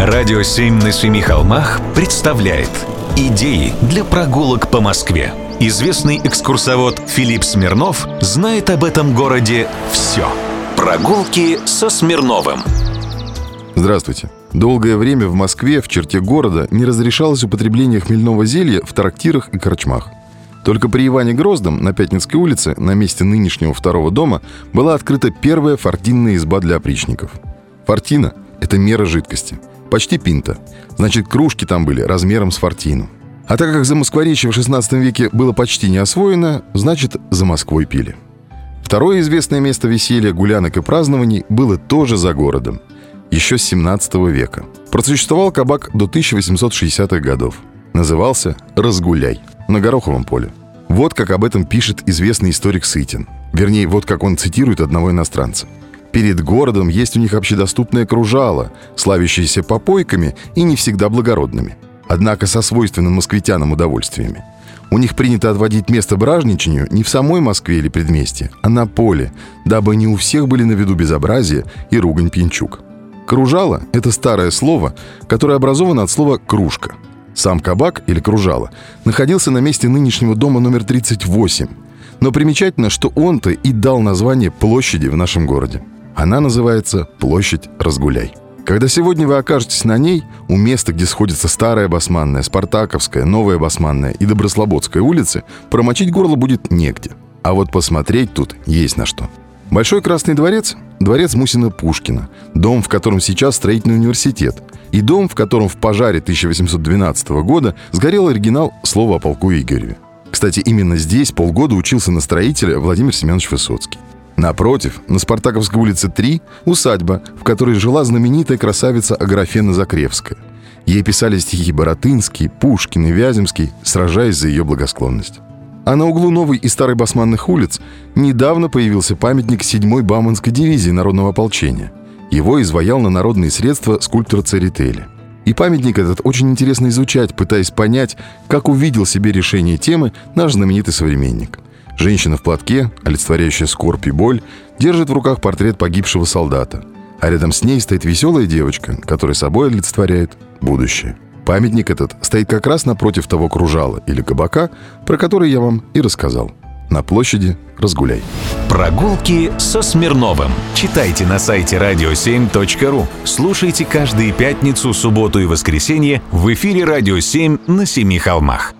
Радио «Семь на семи холмах» представляет Идеи для прогулок по Москве. Известный экскурсовод Филипп Смирнов знает об этом городе все. Прогулки со Смирновым. Здравствуйте. Долгое время в Москве, в черте города, не разрешалось употребление хмельного зелья в трактирах и корчмах. Только при Иване Гроздом на Пятницкой улице, на месте нынешнего второго дома, была открыта первая фортинная изба для опричников. Фортина – это мера жидкости – Почти пинта. Значит, кружки там были размером с фортину. А так как за Москворечье в 16 веке было почти не освоено, значит, за Москвой пили. Второе известное место веселья, гулянок и празднований было тоже за городом. Еще с 17 века. Просуществовал кабак до 1860-х годов. Назывался «Разгуляй» на Гороховом поле. Вот как об этом пишет известный историк Сытин. Вернее, вот как он цитирует одного иностранца – Перед городом есть у них общедоступное кружало, славящееся попойками и не всегда благородными. Однако со свойственным москвитянам удовольствиями. У них принято отводить место бражничанию не в самой Москве или предместе, а на поле, дабы не у всех были на виду безобразие и ругань пьянчук. Кружало – это старое слово, которое образовано от слова «кружка». Сам кабак или кружало находился на месте нынешнего дома номер 38. Но примечательно, что он-то и дал название площади в нашем городе. Она называется «Площадь Разгуляй». Когда сегодня вы окажетесь на ней, у места, где сходятся Старая Басманная, Спартаковская, Новая Басманная и Доброслободская улицы, промочить горло будет негде. А вот посмотреть тут есть на что. Большой Красный дворец – дворец Мусина-Пушкина, дом, в котором сейчас строительный университет, и дом, в котором в пожаре 1812 года сгорел оригинал слова о полку Игореве. Кстати, именно здесь полгода учился на строителя Владимир Семенович Высоцкий. Напротив, на Спартаковской улице 3 усадьба, в которой жила знаменитая красавица Аграфена Закревская. Ей писали стихи Боротынский, Пушкин и Вяземский, сражаясь за ее благосклонность. А на углу новой и старой басманных улиц недавно появился памятник 7-й Бауманской дивизии народного ополчения. Его изваял на народные средства скульптор Церетели. И памятник этот очень интересно изучать, пытаясь понять, как увидел себе решение темы наш знаменитый современник – Женщина в платке, олицетворяющая скорбь и боль, держит в руках портрет погибшего солдата. А рядом с ней стоит веселая девочка, которая собой олицетворяет будущее. Памятник этот стоит как раз напротив того кружала или кабака, про который я вам и рассказал. На площади «Разгуляй». Прогулки со Смирновым. Читайте на сайте radio7.ru. Слушайте каждые пятницу, субботу и воскресенье в эфире «Радио 7» на Семи холмах.